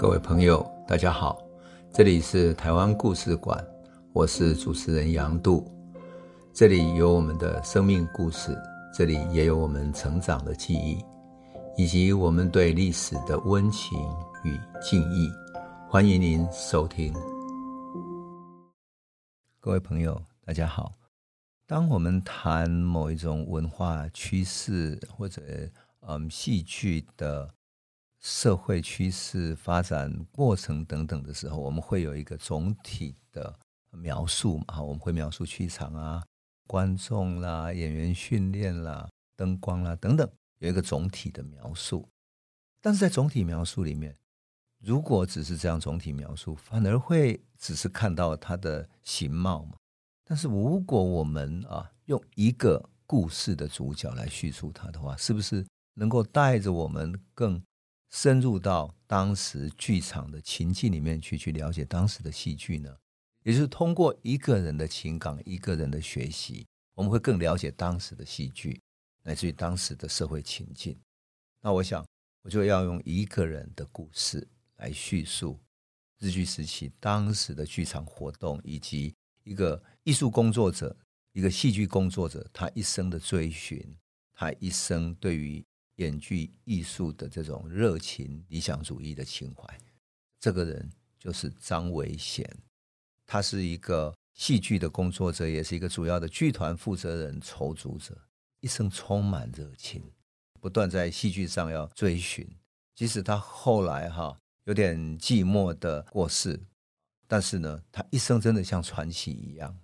各位朋友，大家好，这里是台湾故事馆，我是主持人杨度，这里有我们的生命故事，这里也有我们成长的记忆，以及我们对历史的温情与敬意。欢迎您收听。各位朋友，大家好。当我们谈某一种文化趋势，或者嗯戏剧的社会趋势发展过程等等的时候，我们会有一个总体的描述嘛？我们会描述剧场啊、观众啦、演员训练啦、灯光啦等等，有一个总体的描述。但是在总体描述里面，如果只是这样总体描述，反而会只是看到它的形貌嘛。但是如果我们啊用一个故事的主角来叙述它的话，是不是能够带着我们更深入到当时剧场的情境里面去，去了解当时的戏剧呢？也就是通过一个人的情感、一个人的学习，我们会更了解当时的戏剧，乃至于当时的社会情境。那我想，我就要用一个人的故事。来叙述日据时期当时的剧场活动，以及一个艺术工作者、一个戏剧工作者他一生的追寻，他一生对于演剧艺术的这种热情、理想主义的情怀。这个人就是张维贤，他是一个戏剧的工作者，也是一个主要的剧团负责人、筹组者，一生充满热情，不断在戏剧上要追寻。即使他后来哈。有点寂寞的过世，但是呢，他一生真的像传奇一样。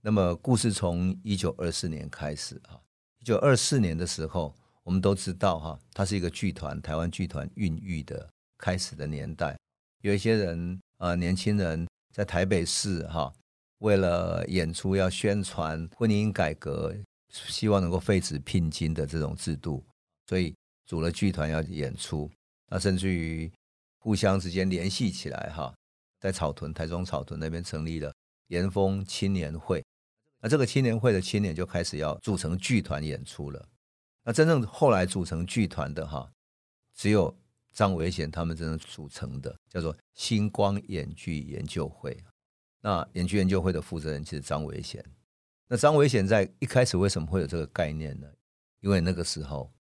那么，故事从一九二四年开始啊，一九二四年的时候，我们都知道哈，它是一个剧团，台湾剧团孕育的开始的年代。有一些人啊，年轻人在台北市哈，为了演出要宣传婚姻改革，希望能够废止聘金的这种制度，所以组了剧团要演出。那甚至于。互相之间联系起来，哈，在草屯、台中草屯那边成立了延丰青年会。那这个青年会的青年就开始要组成剧团演出了。那真正后来组成剧团的，哈，只有张维贤他们真正组成的，叫做星光演剧研究会。那演剧研究会的负责人就是张维贤。那张维贤在一开始为什么会有这个概念呢？因为那个时候。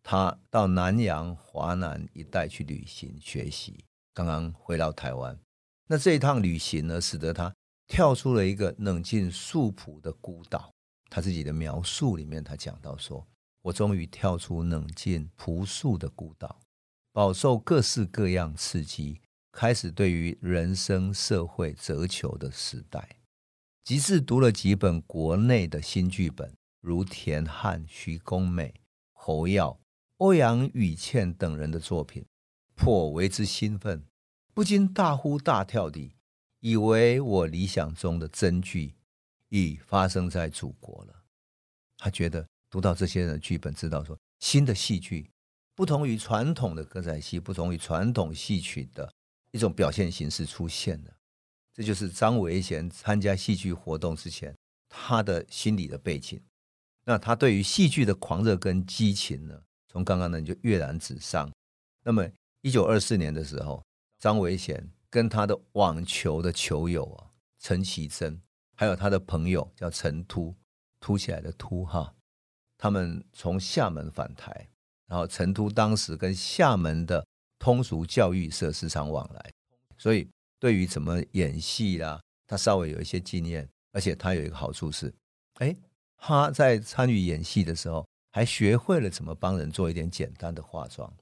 他到南洋、华南一带去旅行学习，刚刚回到台湾。那这一趟旅行呢，使得他跳出了一个冷静素朴的孤岛。他自己的描述里面，他讲到说：“我终于跳出冷静朴素的孤岛，饱受各式各样刺激，开始对于人生、社会责求的时代。即使读了几本国内的新剧本，如田汉、徐公美、侯耀。”欧阳予倩等人的作品，颇为之兴奋，不禁大呼大跳地，以为我理想中的真剧已发生在祖国了。他觉得读到这些人的剧本，知道说新的戏剧不同于传统的歌仔戏，不同于传统戏曲的一种表现形式出现了。这就是张维贤参加戏剧活动之前他的心理的背景。那他对于戏剧的狂热跟激情呢？从刚刚呢就跃然纸上。那么，一九二四年的时候，张维贤跟他的网球的球友啊陈其珍，还有他的朋友叫陈突，凸起来的凸哈，他们从厦门返台，然后成都当时跟厦门的通俗教育社时常往来，所以对于怎么演戏啦，他稍微有一些经验，而且他有一个好处是，哎，他在参与演戏的时候。还学会了怎么帮人做一点简单的化妆，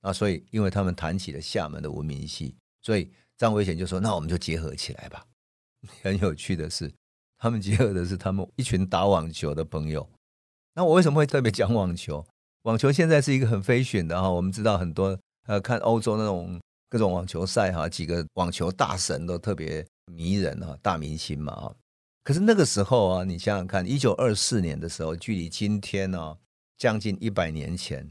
啊，所以因为他们谈起了厦门的文明戏，所以张维贤就说：“那我们就结合起来吧。”很有趣的是，他们结合的是他们一群打网球的朋友。那我为什么会特别讲网球？网球现在是一个很 fashion 的哈，我们知道很多呃，看欧洲那种各种网球赛哈，几个网球大神都特别迷人哈，大明星嘛哈。可是那个时候啊，你想想看，一九二四年的时候，距离今天呢？将近一百年前，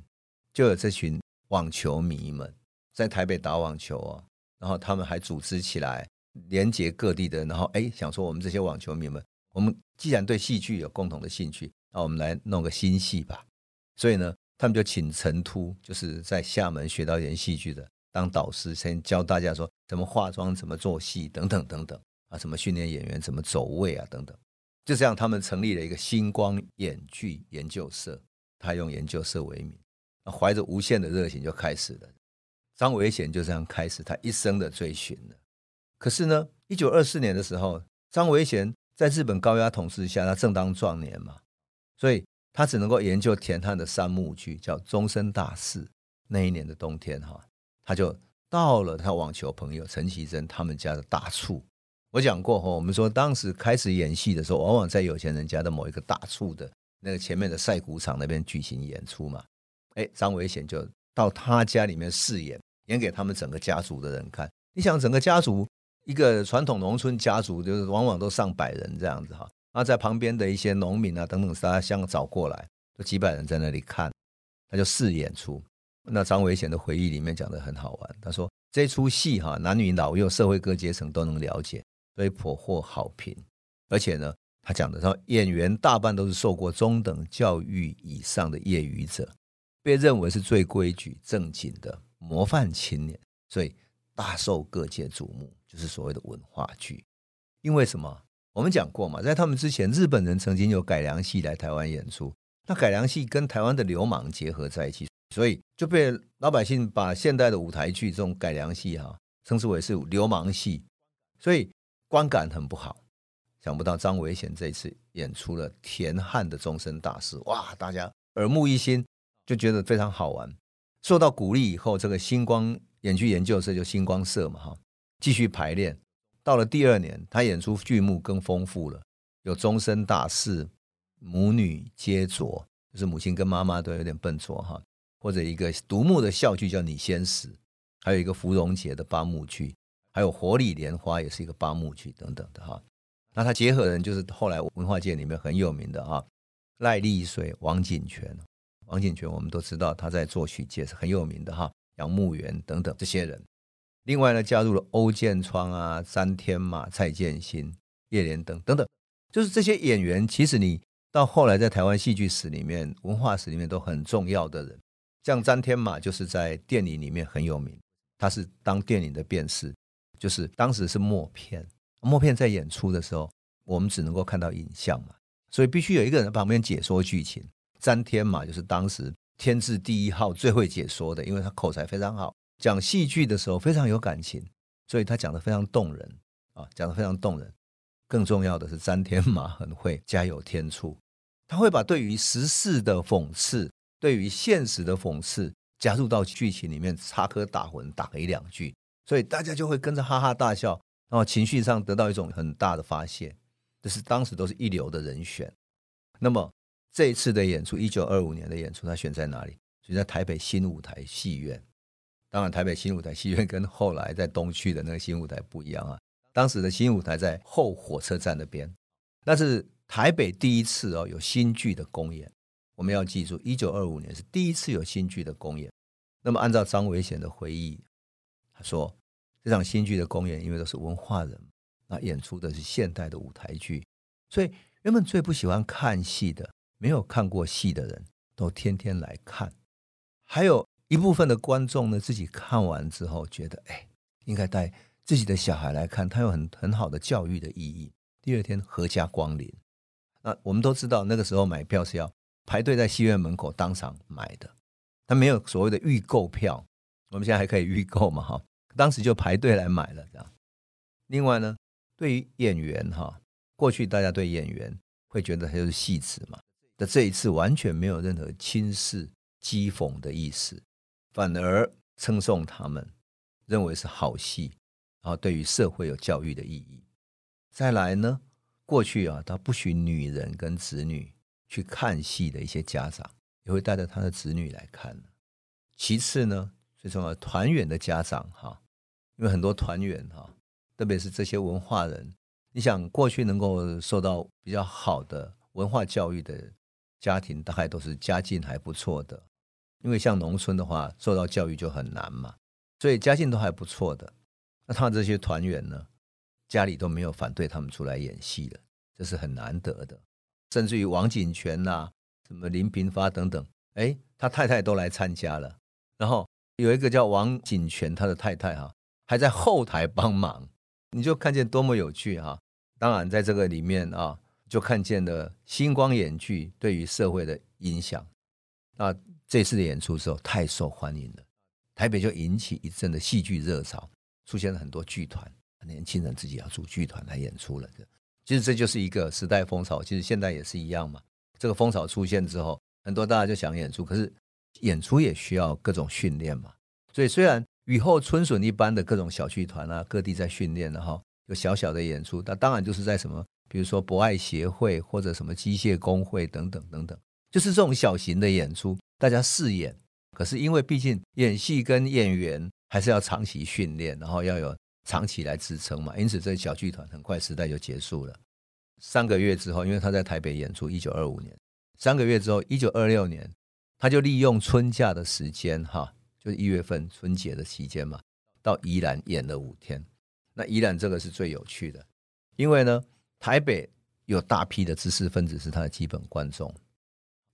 就有这群网球迷们在台北打网球啊，然后他们还组织起来，连接各地的，然后哎，想说我们这些网球迷们，我们既然对戏剧有共同的兴趣，那我们来弄个新戏吧。所以呢，他们就请陈突，就是在厦门学到演戏剧的，当导师，先教大家说怎么化妆、怎么做戏等等等等啊，怎么训练演员、怎么走位啊等等。就这样，他们成立了一个星光演剧研究社，他用研究社为名，怀着无限的热情就开始了。张维贤就这样开始他一生的追寻了。可是呢，一九二四年的时候，张维贤在日本高压统治下，他正当壮年嘛，所以他只能够研究田汉的三幕剧，叫《终身大事》。那一年的冬天，哈，他就到了他网球朋友陈绮贞他们家的大厝。我讲过哈，我们说当时开始演戏的时候，往往在有钱人家的某一个大厝的那个前面的晒谷场那边举行演出嘛。哎，张伟贤就到他家里面试演，演给他们整个家族的人看。你想，整个家族一个传统农村家族，就是往往都上百人这样子哈。然后在旁边的一些农民啊等等，大家相找过来，就几百人在那里看，他就试演出。那张伟贤的回忆里面讲得很好玩，他说这出戏哈，男女老幼、社会各阶层都能了解，所以颇获好评。而且呢，他讲的说演员大半都是受过中等教育以上的业余者，被认为是最规矩正经的模范青年，所以大受各界瞩目，就是所谓的文化剧。因为什么？我们讲过嘛，在他们之前，日本人曾经有改良戏来台湾演出，那改良戏跟台湾的流氓结合在一起。所以就被老百姓把现代的舞台剧这种改良戏哈，称之为是流氓戏，所以观感很不好。想不到张维贤这次演出了田汉的终身大事，哇，大家耳目一新，就觉得非常好玩。受到鼓励以后，这个星光演剧研究社就星光社嘛哈，继续排练。到了第二年，他演出剧目更丰富了，有终身大事、母女皆浊，就是母亲跟妈妈都有点笨拙哈。或者一个独幕的笑剧叫《你先死》，还有一个芙蓉节的八幕剧，还有《火里莲花》也是一个八幕剧等等的哈。那他结合的人就是后来文化界里面很有名的哈，赖丽水、王景泉。王景泉我们都知道他在作曲界是很有名的哈，杨牧原等等这些人。另外呢，加入了欧建窗啊、詹天马、蔡建新、叶连登等等，就是这些演员，其实你到后来在台湾戏剧史里面、文化史里面都很重要的人。像詹天马就是在电影里面很有名，他是当电影的辩士，就是当时是默片，默片在演出的时候，我们只能够看到影像嘛，所以必须有一个人在旁边解说剧情。詹天马就是当时天字第一号最会解说的，因为他口才非常好，讲戏剧的时候非常有感情，所以他讲得非常动人啊，讲得非常动人。更重要的是，詹天马很会加有天醋，他会把对于时事的讽刺。对于现实的讽刺加入到剧情里面，插科打诨，打一两句，所以大家就会跟着哈哈大笑，然后情绪上得到一种很大的发泄。这是当时都是一流的人选。那么这一次的演出，一九二五年的演出，他选在哪里？选在台北新舞台戏院。当然，台北新舞台戏院跟后来在东区的那个新舞台不一样啊。当时的新舞台在后火车站那边，那是台北第一次哦有新剧的公演。我们要记住，一九二五年是第一次有新剧的公演。那么，按照张维贤的回忆，他说这场新剧的公演，因为都是文化人，那演出的是现代的舞台剧，所以人们最不喜欢看戏的，没有看过戏的人都天天来看。还有一部分的观众呢，自己看完之后觉得，哎，应该带自己的小孩来看，他有很很好的教育的意义。第二天阖家光临。那我们都知道，那个时候买票是要。排队在戏院门口当场买的，他没有所谓的预购票，我们现在还可以预购嘛？哈，当时就排队来买了这样。另外呢，对于演员哈，过去大家对演员会觉得他就是戏子嘛，那这一次完全没有任何轻视、讥讽的意思，反而称颂他们，认为是好戏，然后对于社会有教育的意义。再来呢，过去啊，他不许女人跟子女。去看戏的一些家长也会带着他的子女来看。其次呢，最重要的团员的家长哈，因为很多团员哈，特别是这些文化人，你想过去能够受到比较好的文化教育的家庭，大概都是家境还不错的。因为像农村的话，受到教育就很难嘛，所以家境都还不错的。那他这些团员呢，家里都没有反对他们出来演戏的，这是很难得的。甚至于王景泉呐、什么林平发等等，哎，他太太都来参加了。然后有一个叫王景泉，他的太太哈，还在后台帮忙，你就看见多么有趣哈。当然，在这个里面啊，就看见了星光演剧对于社会的影响。那这次的演出时候太受欢迎了，台北就引起一阵的戏剧热潮，出现了很多剧团，年轻人自己要组剧团来演出了。其实这就是一个时代风潮，其实现在也是一样嘛。这个风潮出现之后，很多大家就想演出，可是。演出也需要各种训练嘛，所以虽然雨后春笋一般的各种小剧团啊，各地在训练的哈，有小小的演出，那当然就是在什么，比如说博爱协会或者什么机械工会等等等等，就是这种小型的演出，大家试演。可是因为毕竟演戏跟演员还是要长期训练，然后要有长期来支撑嘛，因此这小剧团很快时代就结束了。三个月之后，因为他在台北演出，一九二五年，三个月之后，一九二六年。他就利用春假的时间，哈，就是一月份春节的期间嘛，到宜兰演了五天。那宜兰这个是最有趣的，因为呢，台北有大批的知识分子是他的基本观众，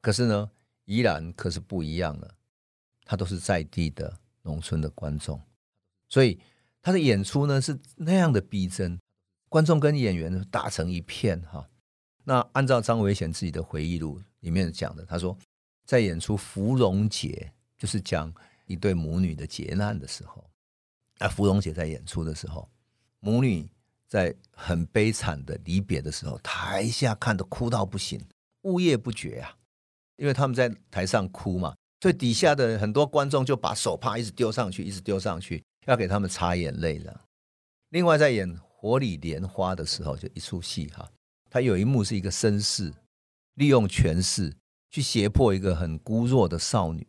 可是呢，宜兰可是不一样了，他都是在地的农村的观众，所以他的演出呢是那样的逼真，观众跟演员打成一片，哈。那按照张维贤自己的回忆录里面讲的，他说。在演出芙蓉节，就是讲一对母女的劫难的时候，啊，芙蓉姐在演出的时候，母女在很悲惨的离别的时候，台下看得哭到不行，呜咽不绝啊，因为他们在台上哭嘛，所以底下的很多观众就把手帕一直丢上去，一直丢上去，要给他们擦眼泪了。另外，在演《火里莲花》的时候，就一出戏哈，他有一幕是一个绅士利用权势。去胁迫一个很孤弱的少女，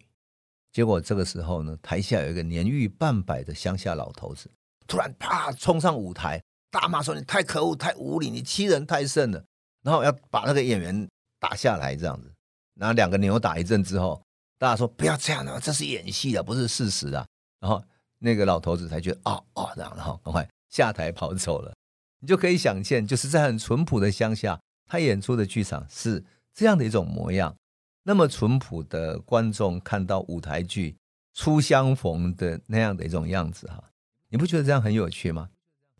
结果这个时候呢，台下有一个年逾半百的乡下老头子，突然啪冲上舞台，大骂说：“你太可恶，太无礼，你欺人太甚了。”然后要把那个演员打下来，这样子。然后两个扭打一阵之后，大家说：“不要这样的，这是演戏的，不是事实啊。”然后那个老头子才觉得：“哦哦，然后赶快下台跑走了。”你就可以想见，就是在很淳朴的乡下，他演出的剧场是这样的一种模样。那么淳朴的观众看到舞台剧初相逢的那样的一种样子哈，你不觉得这样很有趣吗？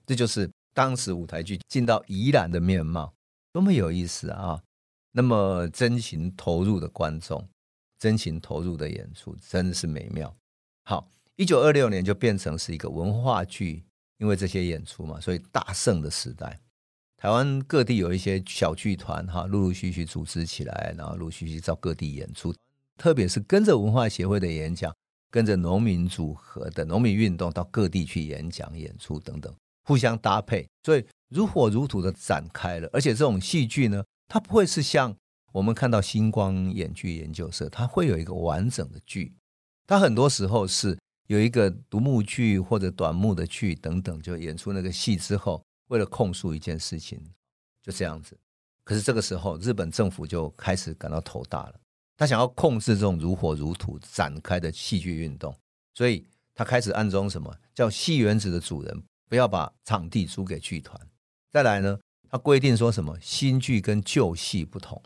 这就是当时舞台剧进到宜兰的面貌，多么有意思啊！那么真情投入的观众，真情投入的演出，真的是美妙。好，一九二六年就变成是一个文化剧，因为这些演出嘛，所以大盛的时代。台湾各地有一些小剧团，哈，陆陆续续组织起来，然后陆陆续续到各地演出。特别是跟着文化协会的演讲，跟着农民组合的农民运动到各地去演讲、演出等等，互相搭配，所以如火如荼的展开了。而且这种戏剧呢，它不会是像我们看到星光演剧研究社，它会有一个完整的剧，它很多时候是有一个独幕剧或者短幕的剧等等，就演出那个戏之后。为了控诉一件事情，就这样子。可是这个时候，日本政府就开始感到头大了。他想要控制这种如火如荼展开的戏剧运动，所以他开始暗中什么叫戏园子的主人不要把场地租给剧团。再来呢，他规定说什么新剧跟旧戏不同，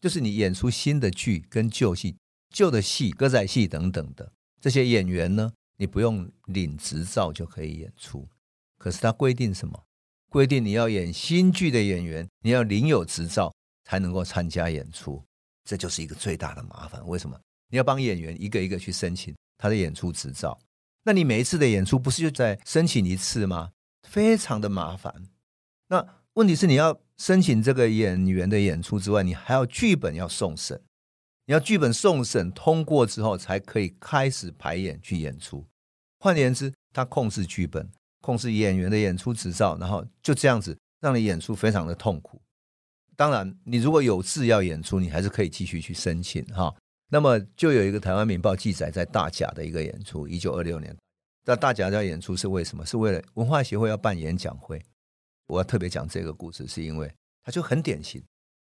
就是你演出新的剧跟旧戏、旧的戏、歌仔戏等等的这些演员呢，你不用领执照就可以演出。可是他规定什么？规定你要演新剧的演员，你要领有执照才能够参加演出，这就是一个最大的麻烦。为什么？你要帮演员一个一个去申请他的演出执照，那你每一次的演出不是就在申请一次吗？非常的麻烦。那问题是你要申请这个演员的演出之外，你还要剧本要送审，你要剧本送审通过之后才可以开始排演去演出。换言之，他控制剧本。控制演员的演出执照，然后就这样子让你演出非常的痛苦。当然，你如果有志要演出，你还是可以继续去申请哈。那么就有一个台湾民报记载在大甲的一个演出，一九二六年，在大甲要演出是为什么？是为了文化协会要办演讲会。我要特别讲这个故事，是因为它就很典型，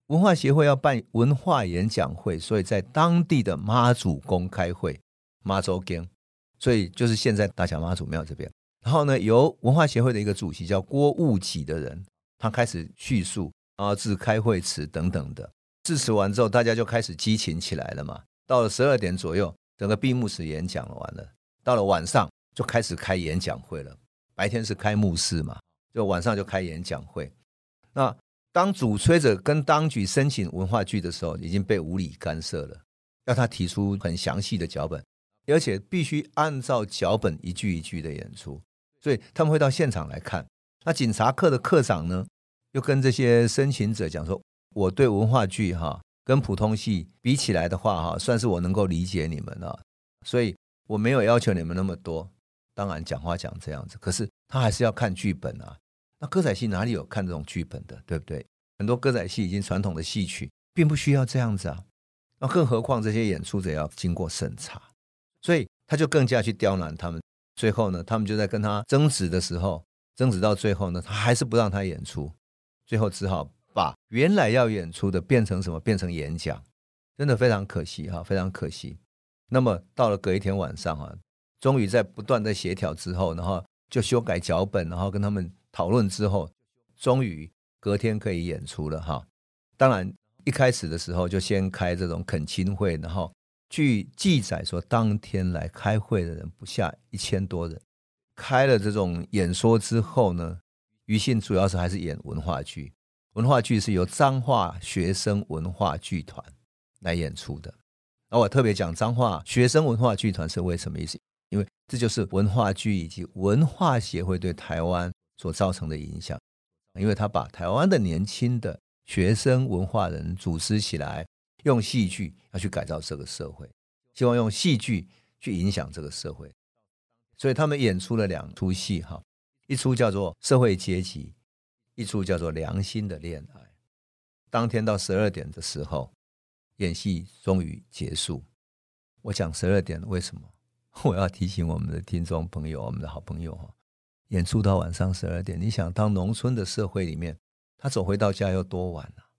文化协会要办文化演讲会，所以在当地的妈祖宫开会，妈祖宫，所以就是现在大甲妈祖庙这边。然后呢，由文化协会的一个主席叫郭务己的人，他开始叙述啊，致开会词等等的。致辞完之后，大家就开始激情起来了嘛。到了十二点左右，整个闭幕式演讲完了，到了晚上就开始开演讲会了。白天是开幕式嘛，就晚上就开演讲会。那当主催者跟当局申请文化剧的时候，已经被无理干涉了，要他提出很详细的脚本，而且必须按照脚本一句一句的演出。所以他们会到现场来看。那警察课的课长呢，又跟这些申请者讲说：“我对文化剧哈跟普通戏比起来的话哈，算是我能够理解你们了。所以我没有要求你们那么多。当然讲话讲这样子，可是他还是要看剧本啊。那歌仔戏哪里有看这种剧本的，对不对？很多歌仔戏已经传统的戏曲，并不需要这样子啊。那更何况这些演出者要经过审查，所以他就更加去刁难他们。”最后呢，他们就在跟他争执的时候，争执到最后呢，他还是不让他演出，最后只好把原来要演出的变成什么？变成演讲，真的非常可惜哈，非常可惜。那么到了隔一天晚上啊，终于在不断的协调之后，然后就修改脚本，然后跟他们讨论之后，终于隔天可以演出了哈。当然一开始的时候就先开这种恳亲会，然后。据记载说，当天来开会的人不下一千多人。开了这种演说之后呢，余兴主要是还是演文化剧。文化剧是由彰化学生文化剧团来演出的。而我特别讲彰化学生文化剧团是为什么意思？因为这就是文化剧以及文化协会对台湾所造成的影响。因为他把台湾的年轻的学生文化人组织起来。用戏剧要去改造这个社会，希望用戏剧去影响这个社会，所以他们演出了两出戏哈，一出叫做《社会阶级》，一出叫做《良心的恋爱》。当天到十二点的时候，演戏终于结束。我讲十二点，为什么？我要提醒我们的听众朋友，我们的好朋友哈，演出到晚上十二点，你想，当农村的社会里面，他走回到家要多晚啊？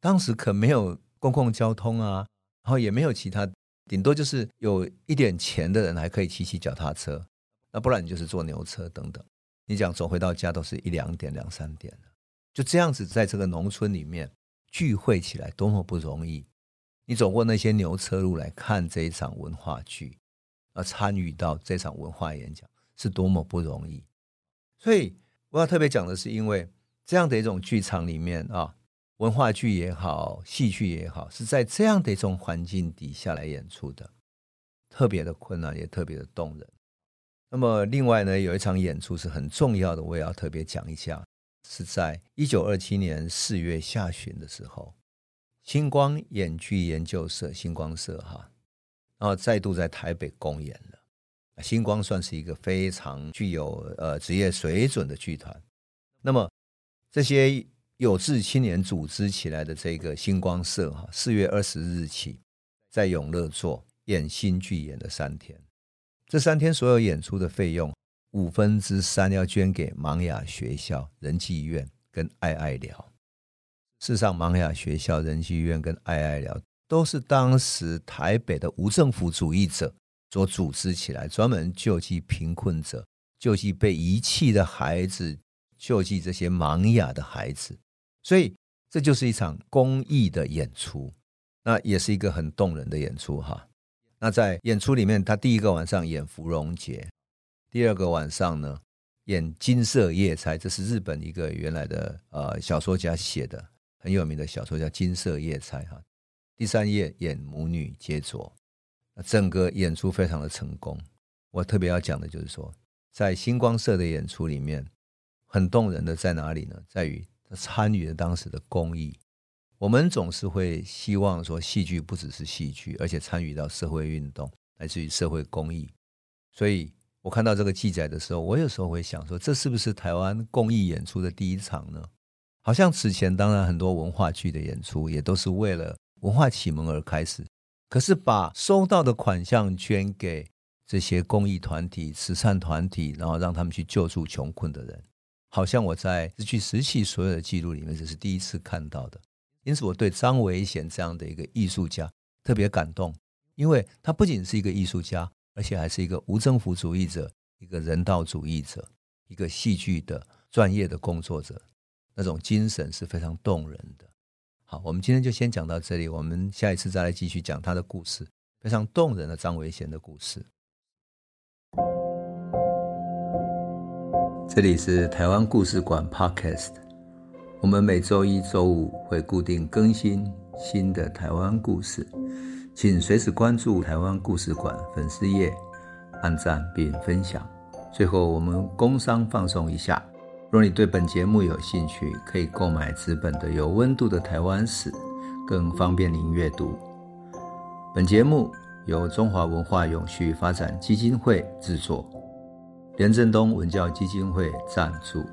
当时可没有。公共交通啊，然后也没有其他，顶多就是有一点钱的人还可以骑骑脚踏车，那不然你就是坐牛车等等。你讲走回到家都是一两点、两三点了，就这样子在这个农村里面聚会起来多么不容易。你走过那些牛车路来看这一场文化剧，而参与到这场文化演讲是多么不容易。所以我要特别讲的是，因为这样的一种剧场里面啊。文化剧也好，戏剧也好，是在这样的一种环境底下来演出的，特别的困难，也特别的动人。那么，另外呢，有一场演出是很重要的，我也要特别讲一下，是在一九二七年四月下旬的时候，星光演剧研究社（星光社）哈，然后再度在台北公演了。星光算是一个非常具有呃职业水准的剧团，那么这些。有志青年组织起来的这个星光社哈，四月二十日起在永乐座演新剧演了三天，这三天所有演出的费用五分之三要捐给盲哑学校仁济医院跟爱爱疗。事实上，盲哑学校仁济医院跟爱爱疗都是当时台北的无政府主义者所组织起来，专门救济贫困者、救济被遗弃的孩子、救济这些盲哑的孩子。所以这就是一场公益的演出，那也是一个很动人的演出哈。那在演出里面，他第一个晚上演芙蓉节，第二个晚上呢演金色夜菜，这是日本一个原来的呃小说家写的很有名的小说叫金色夜菜哈。第三夜演母女接整个演出非常的成功。我特别要讲的就是说，在星光社的演出里面，很动人的在哪里呢？在于他。参与了当时的公益，我们总是会希望说，戏剧不只是戏剧，而且参与到社会运动，来自于社会公益。所以我看到这个记载的时候，我有时候会想说，这是不是台湾公益演出的第一场呢？好像此前当然很多文化剧的演出也都是为了文化启蒙而开始，可是把收到的款项捐给这些公益团体、慈善团体，然后让他们去救助穷困的人。好像我在日据时期所有的记录里面，这是第一次看到的，因此我对张维贤这样的一个艺术家特别感动，因为他不仅是一个艺术家，而且还是一个无政府主义者、一个人道主义者、一个戏剧的专业的工作者，那种精神是非常动人的。好，我们今天就先讲到这里，我们下一次再来继续讲他的故事，非常动人的张维贤的故事。这里是台湾故事馆 Podcast，我们每周一、周五会固定更新新的台湾故事，请随时关注台湾故事馆粉丝页，按赞并分享。最后，我们工商放松一下。若你对本节目有兴趣，可以购买纸本的《有温度的台湾史》，更方便您阅读。本节目由中华文化永续发展基金会制作。连振东文教基金会赞助。